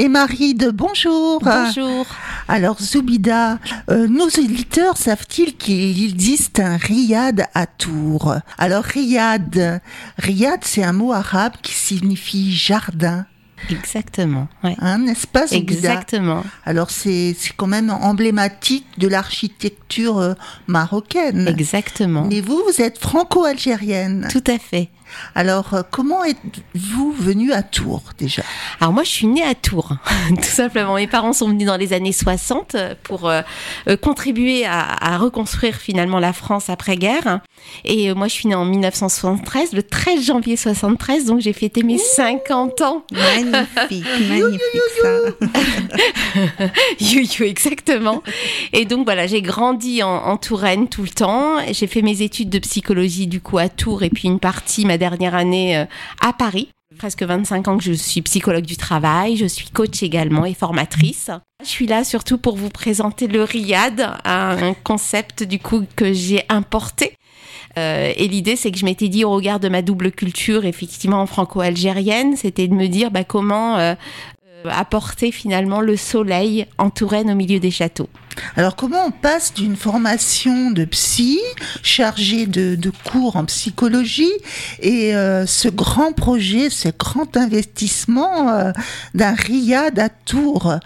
Et Marie de bonjour. Bonjour. Alors Zoubida, euh, nos éditeurs savent-ils qu'il existe un riad à Tours? Alors riad, riad c'est un mot arabe qui signifie jardin. Exactement. Ouais. Hein, n'est-ce pas Zoubida? Exactement. Alors c'est c'est quand même emblématique de l'architecture euh, marocaine. Exactement. Mais vous, vous êtes franco-algérienne. Tout à fait. Alors, euh, comment êtes-vous venue à Tours déjà? Alors moi, je suis née à Tours, tout simplement. Mes parents sont venus dans les années 60 pour euh, euh, contribuer à, à, reconstruire finalement la France après-guerre. Et euh, moi, je suis née en 1973, le 13 janvier 73, donc j'ai fêté mes Ouh 50 ans. Magnifique, magnifique ça. you, you, exactement. Et donc voilà, j'ai grandi en, en, Touraine tout le temps. J'ai fait mes études de psychologie du coup à Tours et puis une partie ma dernière année euh, à Paris. Presque 25 ans que je suis psychologue du travail, je suis coach également et formatrice. Je suis là surtout pour vous présenter le RIAD, un concept du coup que j'ai importé euh, et l'idée, c'est que je m'étais dit, au regard de ma double culture, effectivement franco-algérienne, c'était de me dire bah, comment euh, apporter finalement le soleil en Touraine au milieu des châteaux. Alors comment on passe d'une formation de psy chargée de, de cours en psychologie et euh, ce grand projet, ce grand investissement euh, d'un riad à Tours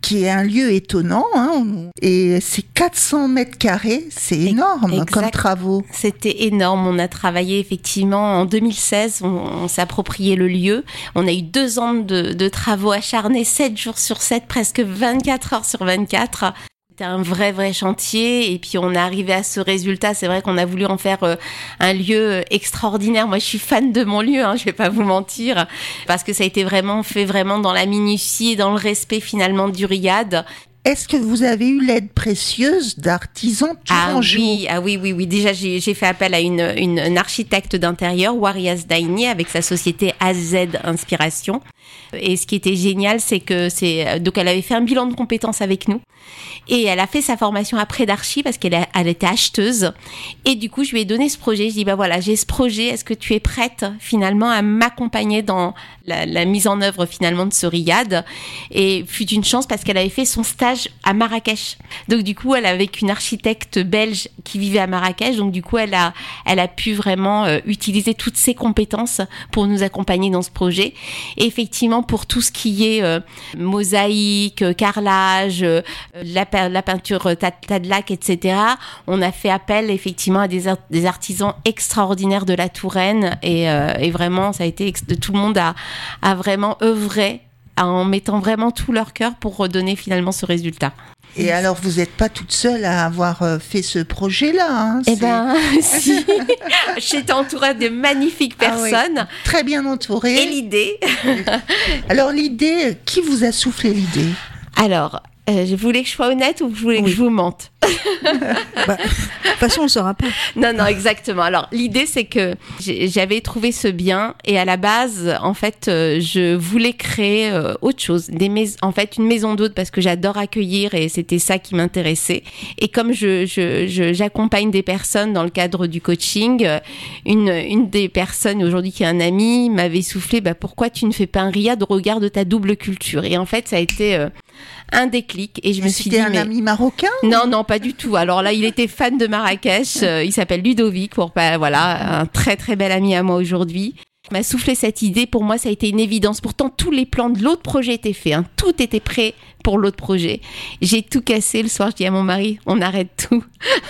qui est un lieu étonnant, hein, et c'est 400 mètres carrés, c'est énorme exact. comme travaux. C'était énorme, on a travaillé effectivement en 2016, on, on s'est approprié le lieu, on a eu deux ans de, de travaux acharnés, 7 jours sur 7, presque 24 heures sur 24, c'était un vrai vrai chantier. Et puis on est arrivé à ce résultat. C'est vrai qu'on a voulu en faire euh, un lieu extraordinaire. Moi je suis fan de mon lieu hein, je vais pas vous mentir. Parce que ça a été vraiment fait vraiment dans la minutie et dans le respect finalement du riad est-ce que vous avez eu l'aide précieuse d'artisans tourangeaux ah oui, ah oui, oui, oui. Déjà, j'ai fait appel à une, une, une architecte d'intérieur, Warias Daini, avec sa société AZ Inspiration. Et ce qui était génial, c'est que c'est donc elle avait fait un bilan de compétences avec nous et elle a fait sa formation après d'archi parce qu'elle elle était acheteuse. Et du coup, je lui ai donné ce projet. Je dis bah voilà, j'ai ce projet. Est-ce que tu es prête finalement à m'accompagner dans la, mise en œuvre finalement de ce riad Et fut une chance parce qu'elle avait fait son stage à Marrakech. Donc du coup, elle avec une architecte belge qui vivait à Marrakech. Donc du coup, elle a elle a pu vraiment euh, utiliser toutes ses compétences pour nous accompagner dans ce projet. Et effectivement, pour tout ce qui est euh, mosaïque, carrelage, euh, la, peinture Tadlac, etc. On a fait appel effectivement à des, art des artisans extraordinaires de la Touraine et, euh, et vraiment ça a été tout le monde a vraiment œuvré en mettant vraiment tout leur cœur pour redonner finalement ce résultat. Et alors, vous n'êtes pas toute seule à avoir fait ce projet-là hein, Eh ben, si. J'étais entourée de magnifiques personnes. Ah oui, très bien entourée. Et l'idée. alors, l'idée, qui vous a soufflé l'idée? Alors, euh, je voulais que je sois honnête ou je voulais oui. que je vous mente bah, De toute façon, on ne saura pas. Non, non, exactement. Alors, l'idée, c'est que j'avais trouvé ce bien et à la base, en fait, euh, je voulais créer euh, autre chose. Des mais... En fait, une maison d'hôte parce que j'adore accueillir et c'était ça qui m'intéressait. Et comme je, je, j'accompagne des personnes dans le cadre du coaching, une, une des personnes aujourd'hui qui est un ami m'avait soufflé, bah, pourquoi tu ne fais pas un riad au regard de ta double culture Et en fait, ça a été euh, un déclic et je me suis dit un mais... ami marocain non non pas du tout. Alors là il était fan de Marrakech euh, il s'appelle Ludovic pour pas voilà un très très bel ami à moi aujourd'hui. M'a soufflé cette idée. Pour moi ça a été une évidence. Pourtant tous les plans de l'autre projet étaient faits hein. tout était prêt pour l'autre projet. J'ai tout cassé le soir. Je dis à mon mari on arrête tout.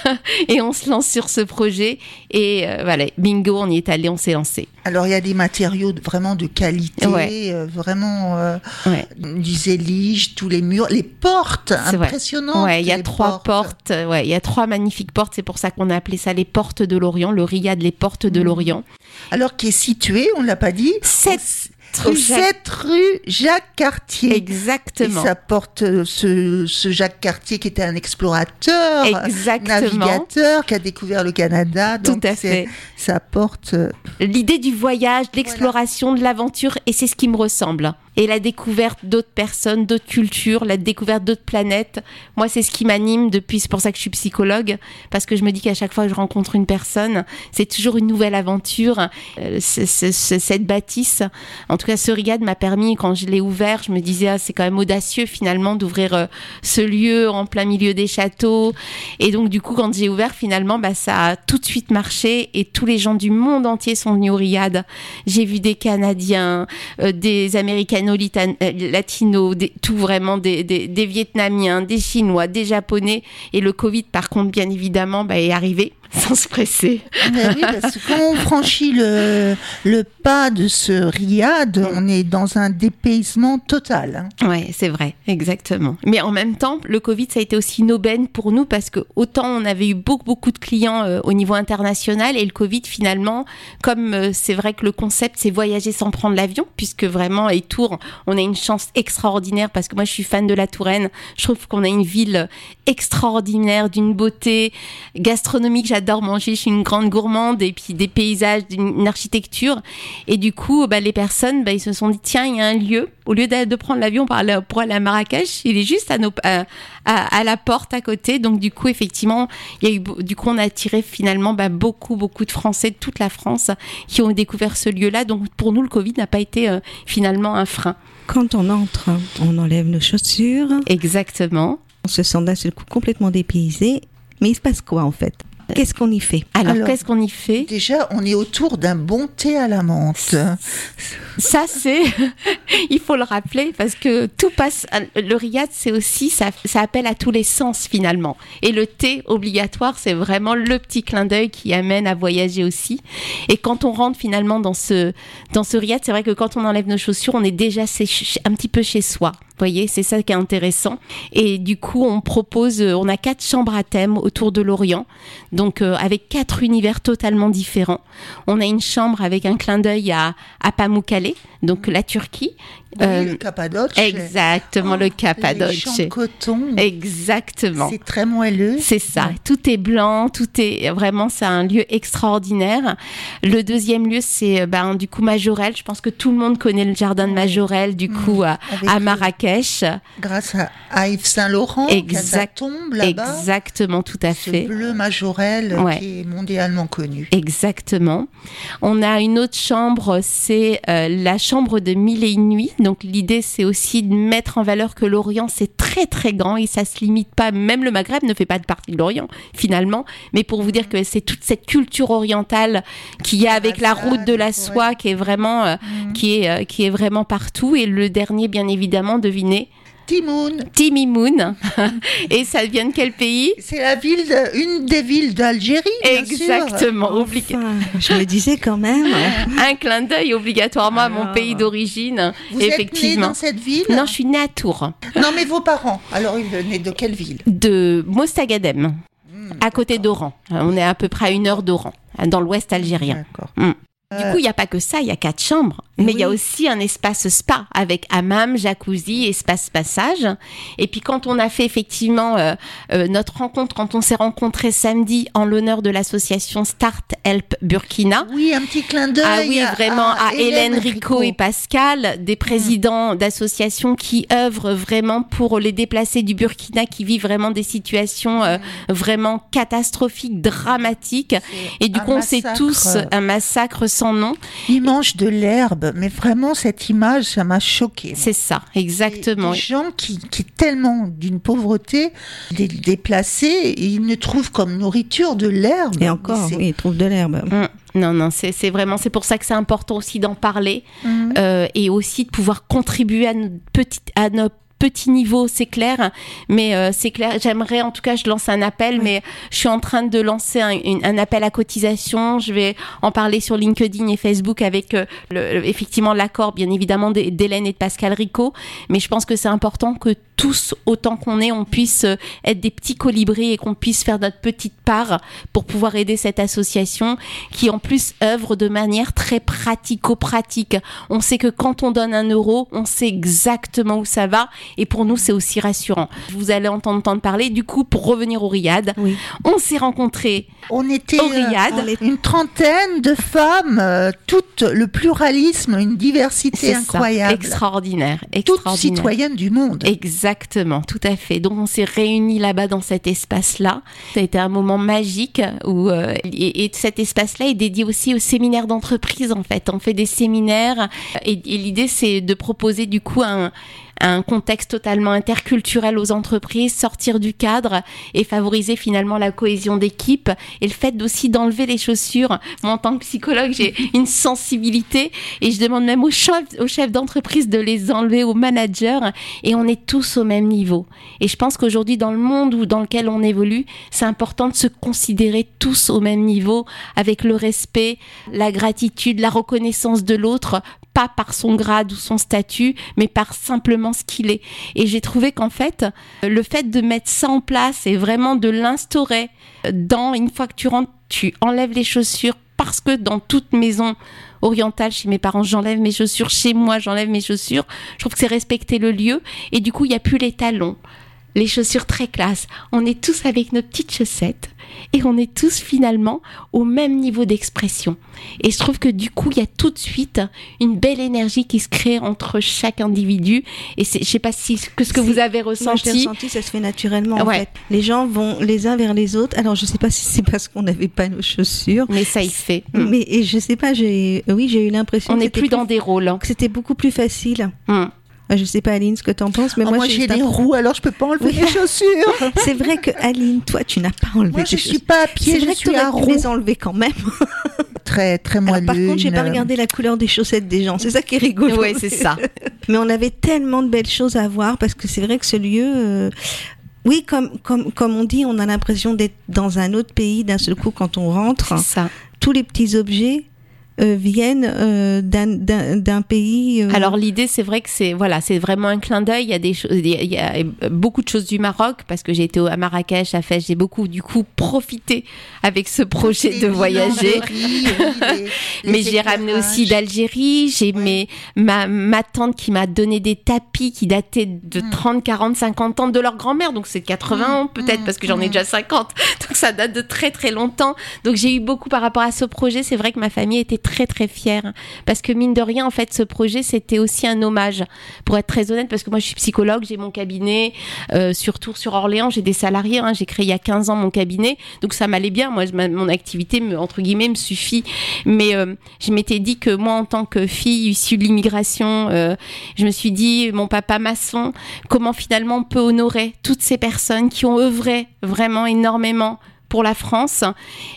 Et on se lance sur ce projet. Et euh, voilà bingo on y est allé on s'est lancé alors il y a des matériaux vraiment de qualité, ouais. euh, vraiment euh, ouais. du zélige, tous les murs, les portes impressionnantes. Ouais, il y a trois portes. portes. Ouais, il y a trois magnifiques portes. C'est pour ça qu'on a appelé ça les portes de l'Orient. Le Riad, les portes de mmh. l'Orient. Alors qui est situé, on l'a pas dit. Sept Au 7 rue Jacques Cartier. Exactement. Et ça porte ce, ce, Jacques Cartier qui était un explorateur, Exactement. navigateur, qui a découvert le Canada. Tout à fait. Ça porte. L'idée du voyage, de l'exploration, voilà. de l'aventure, et c'est ce qui me ressemble. Et la découverte d'autres personnes, d'autres cultures, la découverte d'autres planètes. Moi, c'est ce qui m'anime depuis. C'est pour ça que je suis psychologue, parce que je me dis qu'à chaque fois que je rencontre une personne, c'est toujours une nouvelle aventure. Euh, cette bâtisse, en tout cas, ce riad m'a permis, quand je l'ai ouvert, je me disais, ah, c'est quand même audacieux finalement d'ouvrir euh, ce lieu en plein milieu des châteaux. Et donc, du coup, quand j'ai ouvert, finalement, bah, ça a tout de suite marché et tous les gens du monde entier sont venus au riad. J'ai vu des Canadiens, euh, des Américano-Latinos, tout vraiment des, des, Vietnamiens, des Chinois, des Japonais. Et le Covid, par contre, bien évidemment, bah, est arrivé sans se presser. oui, parce que quand on franchit le, le pas de ce riad, on est dans un dépaysement total. Hein. Oui, c'est vrai, exactement. Mais en même temps, le Covid, ça a été aussi une aubaine pour nous parce que autant on avait eu beaucoup, beaucoup de clients euh, au niveau international et le Covid, finalement, comme euh, c'est vrai que le concept, c'est voyager sans prendre l'avion, puisque vraiment, et Tours, on a une chance extraordinaire parce que moi, je suis fan de la Touraine. Je trouve qu'on a une ville extraordinaire, d'une beauté gastronomique j'adore manger, je suis une grande gourmande et puis des paysages, une architecture. Et du coup, bah, les personnes, bah, ils se sont dit tiens, il y a un lieu. Au lieu de, prendre l'avion pour aller, à Marrakech, il est juste à, nos, à, la porte à côté. Donc du coup, effectivement, il y a eu, du coup, on a attiré finalement bah, beaucoup, beaucoup de Français de toute la France qui ont découvert ce lieu-là. Donc pour nous, le Covid n'a pas été euh, finalement un frein. Quand on entre, on enlève nos chaussures. Exactement. On se sent d'un seul coup complètement dépaysé. Mais il se passe quoi en fait? Qu'est-ce qu'on y fait? Alors, qu'est-ce qu'on y fait? Déjà, on est autour d'un bon thé à la menthe. Ça, c'est, il faut le rappeler parce que tout passe. Le riad, c'est aussi, ça, ça appelle à tous les sens finalement. Et le thé obligatoire, c'est vraiment le petit clin d'œil qui amène à voyager aussi. Et quand on rentre finalement dans ce dans ce riad, c'est vrai que quand on enlève nos chaussures, on est déjà un petit peu chez soi voyez, c'est ça qui est intéressant. Et du coup, on propose, euh, on a quatre chambres à thème autour de l'Orient, donc euh, avec quatre univers totalement différents. On a une chambre avec un clin d'œil à, à Pamukkale, donc la Turquie. Oui, euh, le Cappadoce. Exactement, le oh, Cappadoce. Les coton. Exactement. C'est très moelleux. C'est ça. Tout est blanc, tout est vraiment, c'est un lieu extraordinaire. Le deuxième lieu, c'est ben, du coup Majorel. Je pense que tout le monde connaît le jardin de Majorel, du coup, à, à Marrakech. Grâce à, Yves Saint-Laurent, exact, tombe là-bas. Exactement, tout à Ce fait. bleu Majorel qui est mondialement connu. Exactement. On a une autre chambre, c'est euh, la chambre de mille et une nuits donc l'idée, c'est aussi de mettre en valeur que l'Orient, c'est très très grand et ça se limite pas. Même le Maghreb ne fait pas de partie de l'Orient finalement. Mais pour vous dire que c'est toute cette culture orientale qu'il y a avec la route de la soie qui est vraiment, euh, mm. qui est, euh, qui est vraiment partout. Et le dernier, bien évidemment, devinez, Timoun. Timimoun. Et ça vient de quel pays? C'est la ville, une des villes d'Algérie. Exactement. je me disais quand même. Un clin d'œil obligatoirement à mon ah. pays d'origine. Vous effectivement. êtes né dans cette ville? Non, je suis née à Tours. Non, mais vos parents. Alors, ils venaient de quelle ville? De Mostagadem, hmm, à côté d'Oran. On est à peu près à une heure d'Oran, dans l'ouest algérien. D'accord. Hmm. Du coup, il n'y a pas que ça, il y a quatre chambres. Mais il y a aussi un espace spa avec hammam, jacuzzi, espace passage. Et puis quand on a fait effectivement euh, euh, notre rencontre, quand on s'est rencontrés samedi en l'honneur de l'association Start Help Burkina. Oui, un petit clin d'œil. Ah oui, vraiment à, Hélène Rico et Pascal, des présidents d'associations qui œuvrent vraiment pour les déplacés du Burkina qui vivent vraiment des situations euh, vraiment catastrophiques, dramatiques. Et du coup, on sait tous un massacre sans nom. Ils mangent de l'herbe mais vraiment cette image, ça m'a choqué. C'est ça, exactement. Des, gens qui, qui tellement d'une pauvreté, déplacés, ils ne trouvent comme nourriture de l'herbe. Et encore, oui, ils trouvent de l'herbe. Hum. Non, non, c'est vraiment, c'est pour ça que c'est important aussi d'en parler hum. euh, et aussi de pouvoir contribuer à, notre petite, à notre petit niveau, c'est clair. Mais euh, c'est clair, j'aimerais, en tout cas, je lance un appel, mais je suis en train de lancer un, appel à cotisation. Je vais en parler sur LinkedIn et Facebook avec euh, le, effectivement l'accord, bien évidemment, d'Hélène et de Pascal Rico. Mais je pense que c'est important que tous, autant qu'on est, on puisse euh, être des petits colibris et qu'on puisse faire notre petite part pour pouvoir aider cette association qui en plus œuvre de manière très pratico-pratique. On sait que quand on donne un euro, on sait exactement où ça va et pour nous c'est aussi rassurant. Vous allez entendre, entendre parler. Du coup, pour revenir au Riyad, Oui. on s'est rencontrés On était au Riyad. euh, une trentaine de femmes, euh, toutes le pluralisme, une diversité ça, incroyable. extraordinaire, toutes extraordinaire. citoyennes du monde. Exactement, tout à fait. Donc on s'est réunis là-bas dans cet espace-là. Ça a été un moment magique euh, et, et cet espace-là est dédié aussi aux séminaires d'entreprise en fait. On fait des séminaires et, et l'idée c'est de proposer du coup un un contexte totalement interculturel aux entreprises, sortir du cadre et favoriser finalement la cohésion d'équipe et le fait aussi d'enlever les chaussures. Moi, en tant que psychologue, j'ai une sensibilité et je demande même aux chefs, aux chefs d'entreprise de les enlever, aux managers et on est tous au même niveau. Et je pense qu'aujourd'hui, dans le monde où, dans lequel on évolue, c'est important de se considérer tous au même niveau avec le respect, la gratitude, la reconnaissance de l'autre pas par son grade ou son statut, mais par simplement ce qu'il est. Et j'ai trouvé qu'en fait, le fait de mettre ça en place et vraiment de l'instaurer dans une fois que tu rentres, tu enlèves les chaussures parce que dans toute maison orientale chez mes parents, j'enlève mes chaussures, chez moi, j'enlève mes chaussures. Je trouve que c'est respecter le lieu et du coup, il n'y a plus les talons. Les chaussures très classe. On est tous avec nos petites chaussettes et on est tous finalement au même niveau d'expression. Et je trouve que du coup, il y a tout de suite une belle énergie qui se crée entre chaque individu. Et je sais pas si que ce que vous avez Moi, je l'ai ressenti. ressenti, ça se fait naturellement en Ouais. fait. Les gens vont les uns vers les autres. Alors je sais pas si c'est parce qu'on n'avait pas nos chaussures, Mais ça y fait. Mm. mais et je sais pas. J'ai oui, j'ai eu l'impression On n'est plus dans des rôles. hein. que c'était beaucoup plus facile. Mm. Euh, Je sais pas Aline ce que t'en penses, mais Ah, moi, moi, j'ai des roues, alors je peux pas enlever Oui. mes chaussures. C'est vrai que Aline, toi, tu n'as pas enlevé Moi, tes je suis pas à pied, je vrai suis tu à roues. les enlever quand même. Très, très moellune. par contre, j'ai pas regardé la couleur des chaussettes des gens. C'est ça qui est rigolo. Ouais, c'est ça. Mais on avait tellement de belles choses à voir parce que c'est vrai que ce lieu, euh, oui, comme, comme, comme on dit, on a l'impression d'être dans un autre pays d'un seul coup quand on rentre. Ça. Tous les petits objets viennent euh, d'un- pays. euh, Alors l'idée, c'est vrai que c'est voilà, c'est vraiment un clin d'œil. Il y a des choses, il y a- beaucoup de choses du Maroc parce que j'ai été à Marrakech, à Fès, j'ai beaucoup du coup profité avec ce projet de voyager. Mais j'ai ramené aussi d'Algérie. J'ai Ouais. mes ma, ma tante qui m'a donné des tapis qui dataient de Mm. 30, 40, 50 ans de leur grand-mère. Donc c'est 80 ans peut-être Mm, parce que j'en ai mm. déjà 50. Donc ça date de très très longtemps. Donc j'ai eu beaucoup par rapport à ce projet. C'est vrai que ma famille était très très fière parce que mine de rien en fait ce projet c'était aussi un hommage. Pour être très honnête parce que moi je suis psychologue, j'ai mon cabinet euh, sur sur Orléans, j'ai des salariés. hein. j'ai créé il y a 15 ans mon cabinet. Donc ça m'allait bien. Moi mon activité entre guillemets me suffit. Mais euh, je m'étais dit que moi, en tant que fille issue de l'immigration, euh, je me suis dit, mon papa maçon, comment finalement on peut honorer toutes ces personnes qui ont œuvré vraiment énormément pour la France.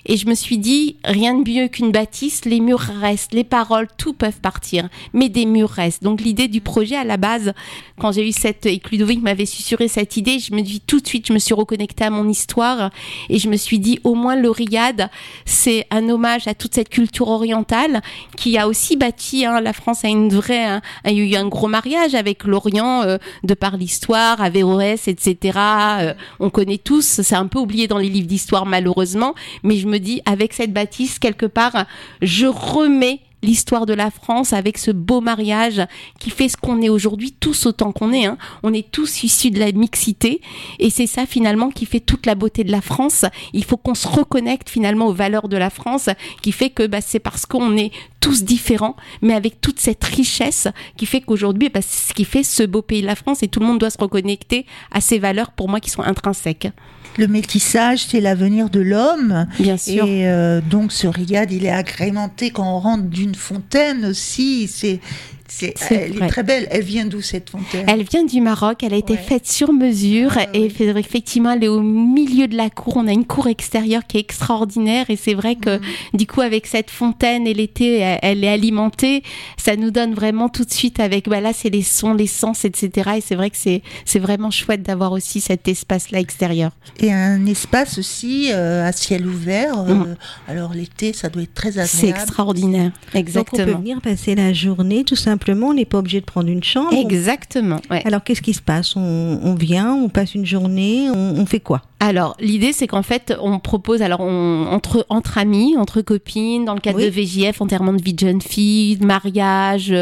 Et je me suis dit, rien de mieux qu'une bâtisse, les murs restent, les paroles, tout peuvent partir, mais des murs restent. Donc l'idée du projet à la base, quand j'ai eu cette, et que m'avait susurré cette idée, je me dis tout de suite, je me suis reconnectée à mon histoire et je me suis dit, au moins le Riyad, c'est un hommage à toute cette culture orientale qui a aussi bâti, hein, la France a une vraie, hein, a eu un gros mariage avec l'Orient euh, de par l'histoire, Averroès, etc. Euh, on connaît tous, c'est un peu oublié dans les livres d'histoire malheureusement, mais je me dis avec cette bâtisse quelque part, je remets l'histoire de la France avec ce beau mariage qui fait ce qu'on est aujourd'hui, tous autant qu'on est. Hein. On est tous issus de la mixité et c'est ça finalement qui fait toute la beauté de la France. Il faut qu'on se reconnecte finalement aux valeurs de la France qui fait que bah, c'est parce qu'on est tous différents mais avec toute cette richesse qui fait qu'aujourd'hui bah, c'est ce qui fait ce beau pays la France et tout le monde doit se reconnecter à ces valeurs pour moi qui sont intrinsèques. Le métissage, c'est l'avenir de l'homme. Bien sûr. Et euh, donc ce riad, il est agrémenté quand on rentre d'une fontaine aussi. C'est, c'est, C'est elle vrai. est très belle. Elle vient d'où cette fontaine? Elle vient du Maroc, elle a été Ouais. faite sur mesure Ah, et effectivement elle est au milieu de la cour. On a une cour extérieure qui est extraordinaire et c'est vrai que Mhm. du coup avec cette fontaine et l'été elle, elle est alimentée, ça nous donne vraiment tout de suite avec bah là c'est les sons, les sens etc. Et c'est vrai que c'est c'est vraiment chouette d'avoir aussi cet espace là extérieur. Et un espace aussi euh, à ciel ouvert. euh, Mhm. Alors l'été, ça doit être très agréable. C'est extraordinaire, Donc on peut exactement. venir passer la journée tout simplement simplement, on n'est pas obligé de prendre une chambre. Exactement. Ouais. Alors qu'est-ce qui se passe? On, on vient, on passe une journée, on, on fait quoi? Alors, l'idée, c'est qu'en fait, on propose, alors, on, entre, entre amis, entre copines, dans le cadre Oui. de VJF, enterrement de vie de jeune fille, mariage,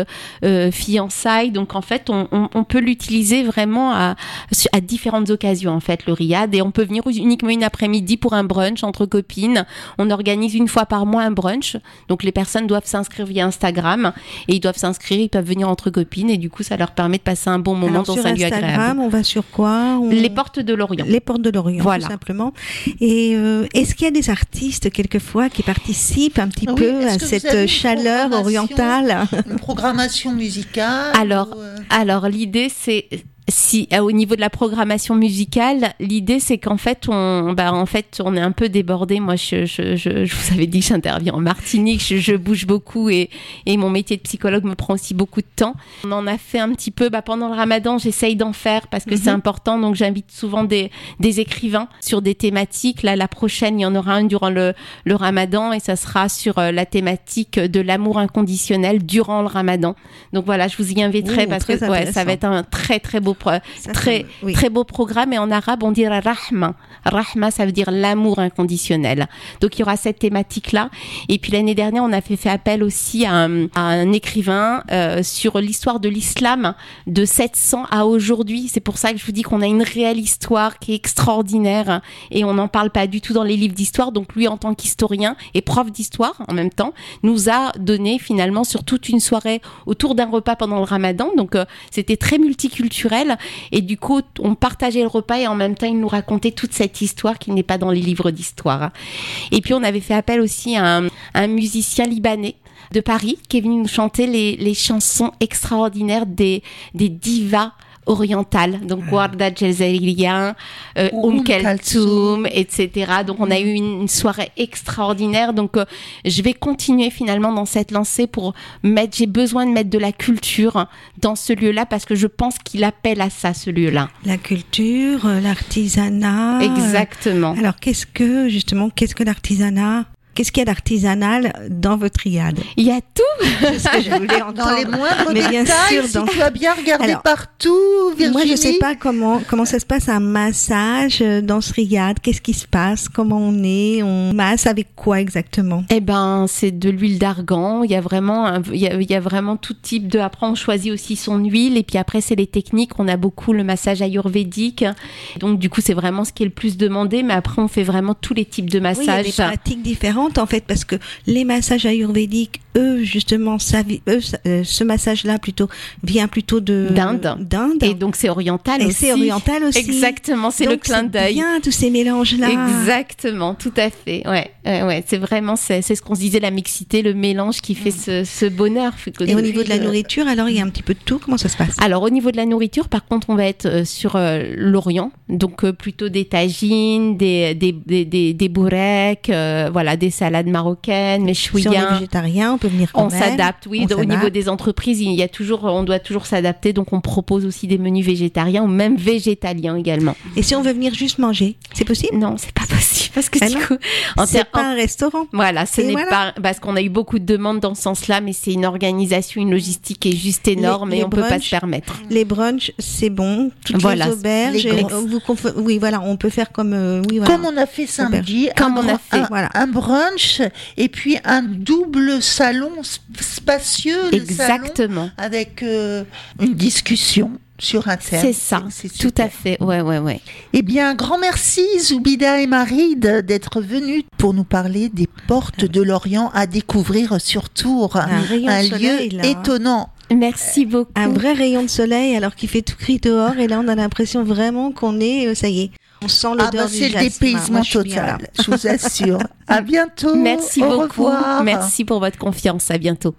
euh, fiançailles. Donc, en fait, on, on, on peut l'utiliser vraiment à, à différentes occasions, en fait, le RIAD. Et on peut venir uniquement une après-midi pour un brunch entre copines. On organise une fois par mois un brunch. Donc, les personnes doivent s'inscrire via Instagram et ils doivent s'inscrire, ils peuvent venir entre copines. Et du coup, ça leur permet de passer un bon moment Alors, dans sur un lieu Instagram, agréable. on va sur quoi On- Les portes de l'Orient. Les portes de l'Orient, Voilà. tout simplement. Et euh, est-ce qu'il y a des artistes, quelquefois, qui participent un petit Oui, peu à cette chaleur orientale Une programmation musicale Alors, ou, euh, Alors l'idée c'est si euh, au niveau de la programmation musicale, l'idée c'est qu'en fait on bah en fait on est un peu débordé. Moi je je, je, je vous avais dit que j'interviens en Martinique, je, je bouge beaucoup et et mon métier de psychologue me prend aussi beaucoup de temps. On en a fait un petit peu bah, pendant le Ramadan, j'essaye d'en faire parce que c'est important donc j'invite souvent des des écrivains sur des thématiques. Là la prochaine, il y en aura un durant le le Ramadan et ça sera sur euh, la thématique de l'amour inconditionnel durant le Ramadan. Donc voilà, je vous y inviterai Ouh, parce que ouais, ça va être un très très beau Ça, très oui. très beau programme et en arabe on dirait rahma. Rahma ça veut dire l'amour inconditionnel. Donc il y aura cette thématique là et puis l'année dernière on a fait, fait appel aussi à un, à un écrivain euh, sur l'histoire de l'islam de 700 à aujourd'hui. C'est pour ça que je vous dis qu'on a une réelle histoire qui est extraordinaire et on n'en parle pas du tout dans les livres d'histoire. Donc lui en tant qu'historien et prof d'histoire en même temps nous a donné finalement sur toute une soirée autour d'un repas pendant le ramadan. Donc euh, c'était très multiculturel et du coup on partageait le repas et en même temps il nous racontait toute cette histoire qui n'est pas dans les livres d'histoire. Et puis on avait fait appel aussi à un, musicien libanais de Paris qui est venu nous chanter les, chansons extraordinaires des divas orientales, donc Warda Jazairian, euh, Ou Umm Umm Kalthoum, etc. Donc on a eu une, une soirée extraordinaire. Donc euh, je vais continuer finalement dans cette lancée pour mettre, j'ai besoin de mettre de la culture dans ce lieu-là parce que je pense qu'il appelle à ça, ce lieu-là. La culture, euh, l'artisanat. euh, Exactement. Alors, qu'est-ce que, justement, qu'est-ce que l'artisanat? Qu'est-ce qu'il y a d'artisanal dans votre triade Il y a tout. C'est ce que je voulais entendre. dans les moindres Mais bien détails, sûr, si dans- tu as bien regardé Alors, partout, Virginie. Moi, je sais pas comment comment ça se passe un massage euh, dans ce riad. Qu'est-ce qui se passe? Comment on est? On masse avec quoi exactement? Eh ben, c'est de l'huile d'argan. Il y a vraiment, un- il y a, il y a vraiment tout type de. Après, on choisit aussi son huile. Et puis après, c'est les techniques. On a beaucoup le massage ayurvédique. Donc, du coup, c'est vraiment ce qui est le plus demandé. Mais après, on fait vraiment tous les types de Oui, il y a massages. des pratiques différentes en fait parce que les massages ayurvédiques, eux justement, ça, eux, euh, ce massage-là plutôt vient plutôt de D'Inde. D'Inde. et donc, c'est oriental Et aussi. c'est oriental aussi. Exactement. C'est le clin d'œil. Bien tous ces mélanges-là. Exactement, tout à fait. Ouais, ouais, ouais. c'est vraiment c'est c'est ce qu'on se disait la mixité, le mélange qui fait ce, ce bonheur. Et au niveau de la nourriture, alors il y a un petit peu de tout. Comment ça se passe? Alors au niveau de la nourriture, par contre, on va être euh, sur euh, l'Orient, donc euh, plutôt des tagines, des des des des, des euh, voilà, des salades marocaines, mes Si on est végétarien, on peut venir quand On même. s'adapte, oui. On au niveau des entreprises, il y a toujours, on doit toujours s'adapter, donc on propose aussi des menus végétariens ou même végétaliens également. Et si on veut venir juste manger, c'est possible? Non, c'est pas possible parce que Ah du coup, en C'est ter- en- pas un restaurant. Voilà, ce Et n'est voilà. pas parce qu'on a eu beaucoup de demandes dans ce sens-là, mais c'est une organisation, une logistique qui est juste énorme Les- et on peut pas se permettre. Les brunchs, c'est bon. Toutes Voilà, les auberges. les et gros. vous conf- Oui, voilà, on peut faire comme. euh, oui, voilà. Comme on a fait samedi, Comme on a fait. un, Voilà. un brunch et puis un double salon sp- spacieux, salon, Exactement. avec euh, une discussion sur un thème. C'est ça, C'est tout à fait. Ouais, ouais, ouais. Eh bien, un grand merci Zoubida et Marie d'être venus pour nous parler des portes de l'Orient à découvrir sur Tours. Un rayon de soleil, lieu là, hein. étonnant. Merci beaucoup. Un vrai rayon de soleil alors qu'il fait tout gris dehors et là on a l'impression vraiment qu'on est, euh, ça y est, on sent Ah l'odeur bah, du c'est le jasmin. dépaysement je total, je vous assure. à bientôt. Merci Au beaucoup. revoir. Merci pour votre confiance. À bientôt.